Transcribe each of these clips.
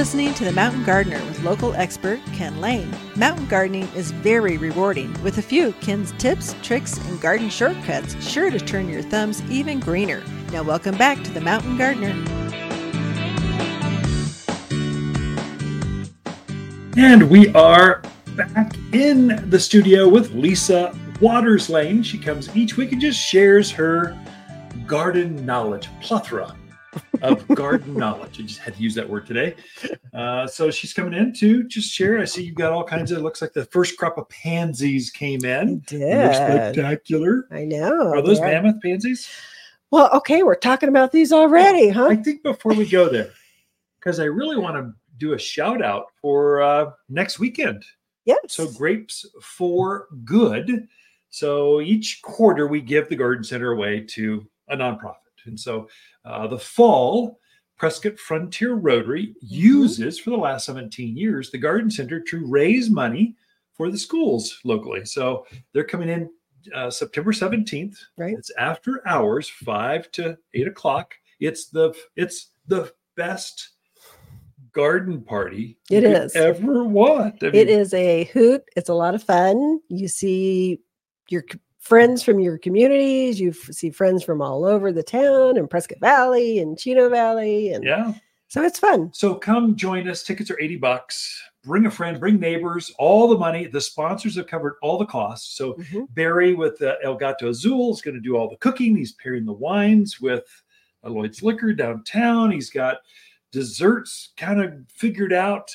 listening to The Mountain Gardener with local expert Ken Lain. Mountain gardening is very rewarding, with a few Ken's tips, tricks, and garden shortcuts sure to turn your thumbs even greener. Now, welcome back to The Mountain Gardener. And we are back in the studio with Lisa Waters Lain. She comes each week and just shares her garden knowledge, plethora of garden knowledge. I just had to use that word today. Uh, so she's coming in to just share. I see you've got all kinds of. It looks like the first crop of pansies came in. Did. spectacular. I know. Are those they're- mammoth pansies? Well, okay, we're talking about these already, huh? I think before we go there, because I really want to do a shout out for uh, next weekend. yes. So grapes for good. So each quarter we give the garden center away to a nonprofit, and so uh, the fall Prescott Frontier Rotary uses for the last 17 years the garden center to raise money for the schools locally. So they're coming in uh, September 17th. Right. It's after hours, five to eight o'clock. It's the it's the best garden party It is. ever want. I mean, is a hoot. It's a lot of fun. You see your friends from your communities. You see friends from all over the town and Prescott Valley and Chino Valley. And Yeah. so it's fun. So come join us. Tickets are 80 bucks. Bring a friend, bring neighbors, all the money. The sponsors have covered all the costs. So Mhm. Barry with uh, El Gato Azul is going to do all the cooking. He's pairing the wines with uh, Lloyd's Liquor downtown. He's got desserts kind of figured out.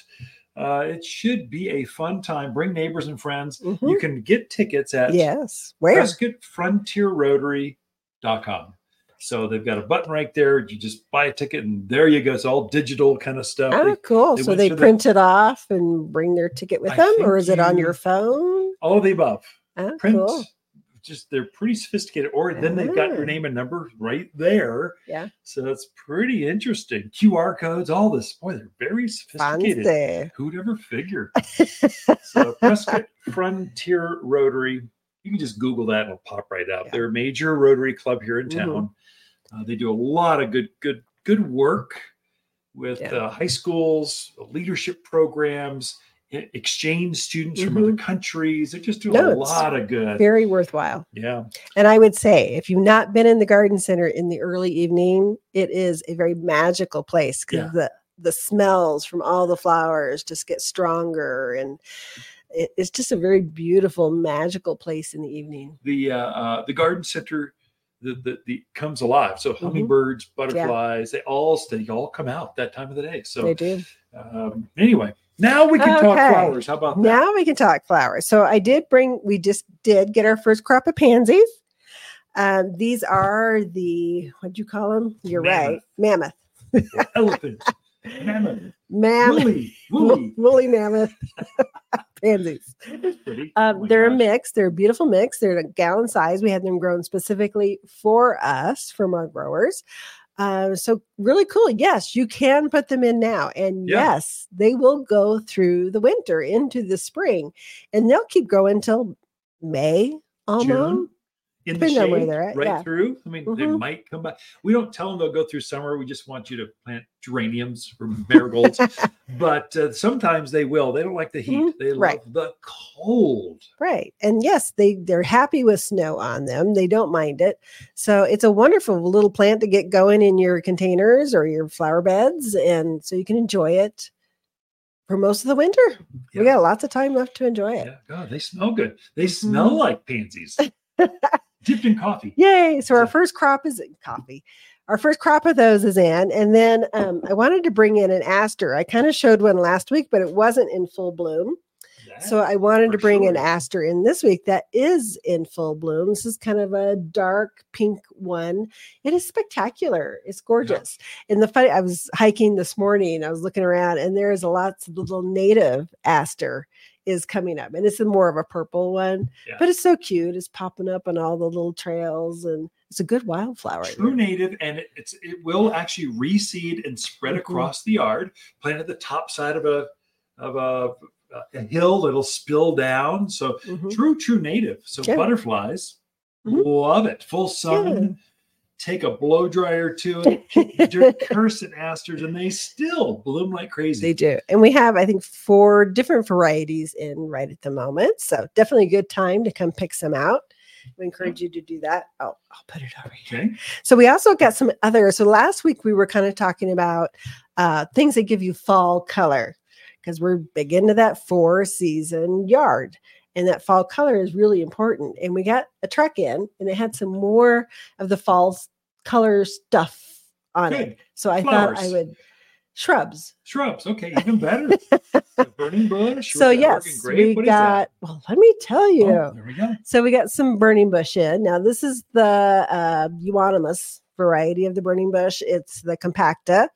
Uh, it should be a fun time. Bring neighbors and friends. Mhm. You can get tickets at Yes. Where? PrescottFrontierRotary.com. So they've got a button right there. You just buy a ticket, and there you go. It's all digital kind of stuff. Oh, They- cool. they so they through the- print it off and bring their ticket with I them, or is it on your phone? all of the above. Oh, Print. cool. Just they're pretty sophisticated. Or then they've got your Ah. name and number right there. Yeah. So it's pretty interesting. QR codes, all this. Boy, they're very sophisticated. Fancy. Who'd ever figure? so Prescott Frontier Rotary. You can just Google that and it'll pop right out. Yeah. They're a major Rotary club here in Mhm. town. Uh, they do a lot of good, good, good work with Yeah. uh, high schools, leadership programs, exchange students from other countries. They just do Mm-hmm. No, a lot of good. Very worthwhile. yeah, And I would say, if you've not been in the garden center in the early evening, it is a very magical place because Yeah. the the smells from all the flowers just get stronger, and it, it's just a very beautiful, magical place in the evening. the uh, uh, the garden center. The, the, the comes alive. So Mm-hmm. hummingbirds, butterflies, they all they all come out that time of the day. So they do. um, anyway, now we can talk flowers. How about that? Now we can talk flowers. So I did bring. We just did get our first crop of pansies. Um, these are the what do you call them? You're right, mammoth, Elephant, mammoth, mammoth, woolly, woolly. woolly mammoth pansies. Um, Oh they're a mix. They're a beautiful mix. They're a gallon size. We had them grown specifically for us from our growers. Uh, so really cool. Yes, you can put them in now, and Yeah. yes, they will go through the winter into the spring, and they'll keep growing until May almost. June in the Depending where shade, right yeah. through. I mean, they Mhm. might come back. We don't tell them they'll go through summer. We just want you to plant geraniums or marigolds. but uh, sometimes they will. They don't like the heat. Mhm. They love Right. the cold. Right. And yes, they they're happy with snow on them. They don't mind it. So it's a wonderful little plant to get going in your containers or your flower beds and so you can enjoy it for most of the winter. Yeah. We got lots of time left to enjoy it. Yeah, God, they smell good. They smell Mhm. like pansies dipped in coffee. Yay. So our first crop is coffee. Our first crop of those is in. And then um, I wanted to bring in an aster. I kind of showed one last week, but it wasn't in full bloom. So I wanted to bring an aster in this week that is in full bloom. This is kind of a dark pink one. It is spectacular. It's gorgeous. And the funny, I was hiking this morning. I was looking around, and there is a lots of little native aster is coming up, and it's a more of a purple one, Yeah. but it's so cute. It's popping up on all the little trails, and it's a good wildflower. True native, and it's it will actually reseed and spread Mhm. across the yard. Plant at the top side of a of a, a hill, it'll spill down. So Mhm. true, true native. So Yeah. butterflies Mhm. love it. Full sun. Take a blow dryer to it, dirt, curse at asters, and they still bloom like crazy. They do. And we have, I think, four different varieties in right at the moment. So definitely a good time to come pick some out. We encourage you to do that. Oh, I'll put it over here. Okay. So we also got some other. So last week we were kind of talking about uh, things that give you fall color because we're big into that four season yard. And that fall color is really important. And we got a truck in and it had some more of the fall color stuff on it. So I thought I would shrubs. Shrubs. Okay, even better. The burning bush. So with the Oregon yes, we What got. Well, let me tell you. Oh, there we go. So we got some burning bush in. Now this is the uh, euonymus variety of the burning bush. It's the compacta,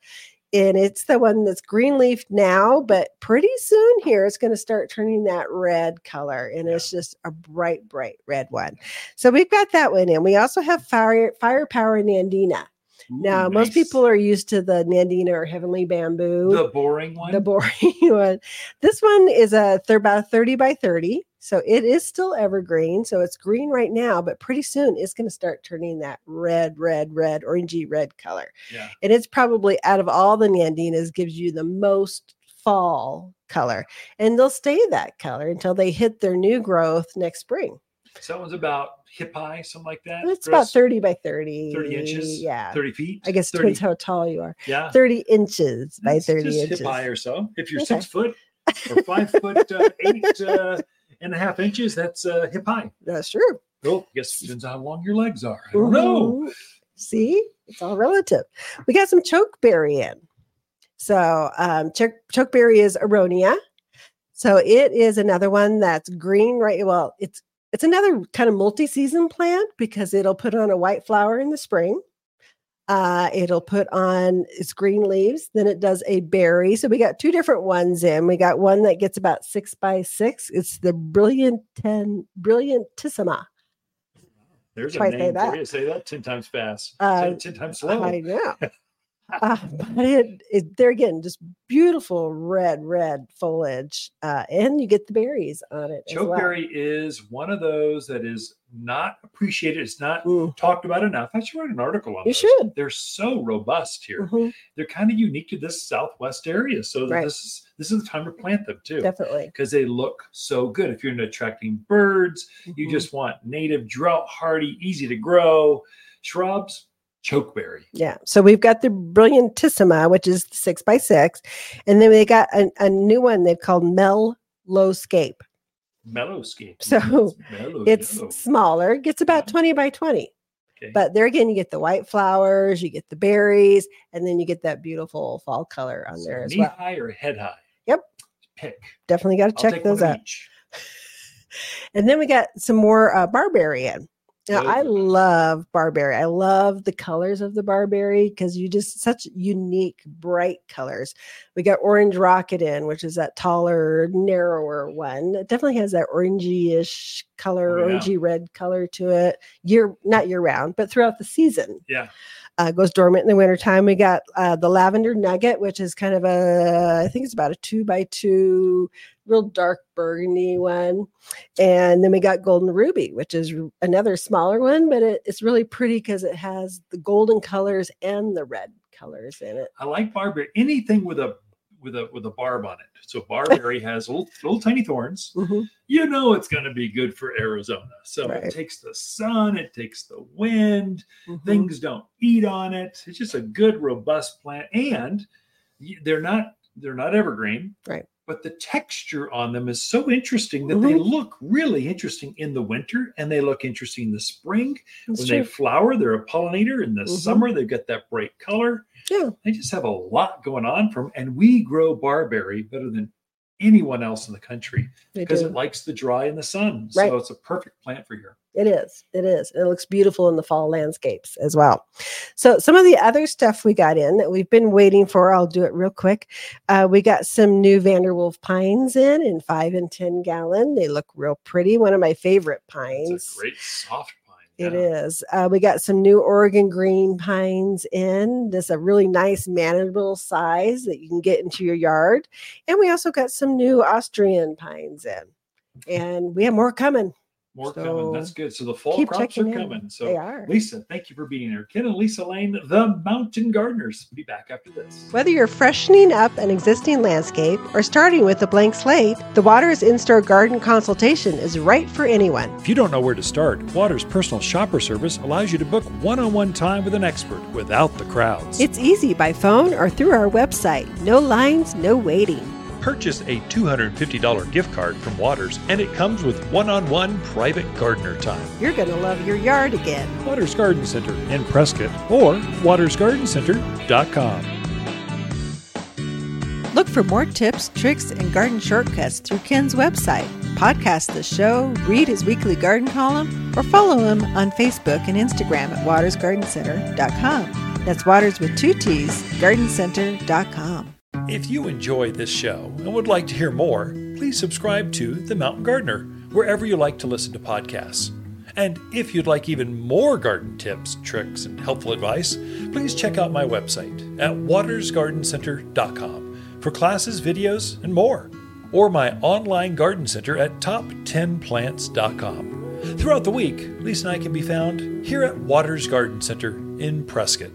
and it's the one that's green leaf now, but pretty soon here it's going to start turning that red color, and it's just a bright, bright red one. So we've got that one in. We also have fire firepower nandina. Ooh, Now most people are used to the nandina or heavenly bamboo the boring one. the boring one. This one is a they're about 30 by 30. So it is still evergreen. So it's green right now, but pretty soon it's going to start turning that red, red, red, orangey red color. yeah. And it's probably out of all the Nandinas gives you the most fall color. And they'll stay that color until they hit their new growth next spring. So that one's about hip high, something like that. It's about 30 by 30. 30 inches. Yeah. 30 feet. I guess it 30. depends how tall you are. Yeah. 30 inches by That's 30 just inches. hip high or so. If you're Okay. six foot or five foot uh, eight uh, and a half inches, that's uh, hip high. That's true. Oh, guess it depends on how long your legs are. I don't know. Mhm. See, it's all relative. We got some chokeberry in. So, um, choke, chokeberry is aronia. So it is another one that's green, right? Well, it's it's another kind of multi-season plant because it'll put on a white flower in the spring. Uh, it'll put on its green leaves, then it does a berry. So we got two different ones in. We got one that gets about six by six. It's the brilliant ten brilliantissima. There's Try a to say name that. for you. Say that 10 times fast. Uh, it 10 times slow. I know. uh, but it, it, there again, just beautiful red, red foliage, uh, and you get the berries on it. as well. Chokeberry is one of those that is not appreciated. It's not Mm, talked about enough. I should write an article on You those. should. They're so robust here. mhm, They're kind of unique to this southwest area. So Right. this is this is the time to plant them too. definitely. Because they look so good. If you're into attracting birds, you Mhm. just want native, drought hardy, easy to grow shrubs, chokeberry. yeah. So we've got the brilliantissima, which is six by six, and then they got a, a new one they've called Mellowscape. Mellowscape. So, mellow It's yellow. smaller, gets about Yeah. twenty by twenty. Okay. But there again, you get the white flowers, you get the berries, and then you get that beautiful fall color on So there as knee well. high or head high? Yep. Pick. Definitely got to check those out. And then we got some more uh, barberry in. Now, I love barberry. I love the colors of the barberry because you just such unique, bright colors. We got orange rocket in, which is that taller, narrower one. It definitely has that orangey-ish color, Oh, yeah. orangey red color to it. Year, not year round, but throughout the season. Yeah. Uh, goes dormant in the wintertime. We got uh, the lavender nugget, which is kind of a, I think it's about a two by two, real dark burgundy one. And then we got Golden Ruby, which is another smaller one, but it, it's really pretty because it has the golden colors and the red colors in it. I like Barbara. Anything with a with a with a barb on it. So barberry has little little tiny thorns. Mhm. You know it's going to be good for Arizona. So Right. it takes the sun, it takes the wind. Mhm. Things don't eat on it. It's just a good, robust plant, and they're not they're not evergreen. Right. But the texture on them is so interesting that they Mhm. look really interesting in the winter, and they look interesting in the spring. That's when true. they flower, they're a pollinator. In the Mhm. summer, they've got that bright color. Yeah. They just have a lot going on from and we grow barberry better than anyone else in the country They because do. it likes the dry and the sun. Right. So it's a perfect plant for here. It is. It is. It looks beautiful in the fall landscapes as well. So, some of the other stuff we got in that we've been waiting for, I'll do it real quick. Uh, we got some new Vanderwolf pines in in five and 10 gallon. They look real pretty. One of my favorite pines. It's a great soft pine. It yeah. is. Uh, we got some new Oregon green pines in. This a really nice, manageable size that you can get into your yard. And we also got some new Austrian pines in. And we have more coming. More So, coming. That's good. So the fall keep crops are checking in. coming. So They are. Lisa, thank you for being here. Ken and Lisa Lain, the Mountain Gardeners. Be back after this. Whether you're freshening up an existing landscape or starting with a blank slate, the Waters in store garden consultation is right for anyone. If you don't know where to start, Water's personal shopper service allows you to book one on one time with an expert without the crowds. It's easy by phone or through our website. No lines, no waiting. Purchase a $250 gift card from Waters, and it comes with one on one private gardener time. You're going to love your yard again. Waters Garden Center in Prescott or watersgardencenter.com. Look for more tips, tricks, and garden shortcuts through Ken's website. Podcast the show, read his weekly garden column, or follow him on Facebook and Instagram at watersgardencenter.com. That's waters with two T's, gardencenter.com. If you enjoy this show and would like to hear more, please subscribe to The Mountain Gardener wherever you like to listen to podcasts. And if you'd like even more garden tips, tricks, and helpful advice, please check out my website at watersgardencenter.com for classes, videos, and more, or my online garden center at top10plants.com. Throughout the week, Lisa and I can be found here at Waters Garden Center in Prescott.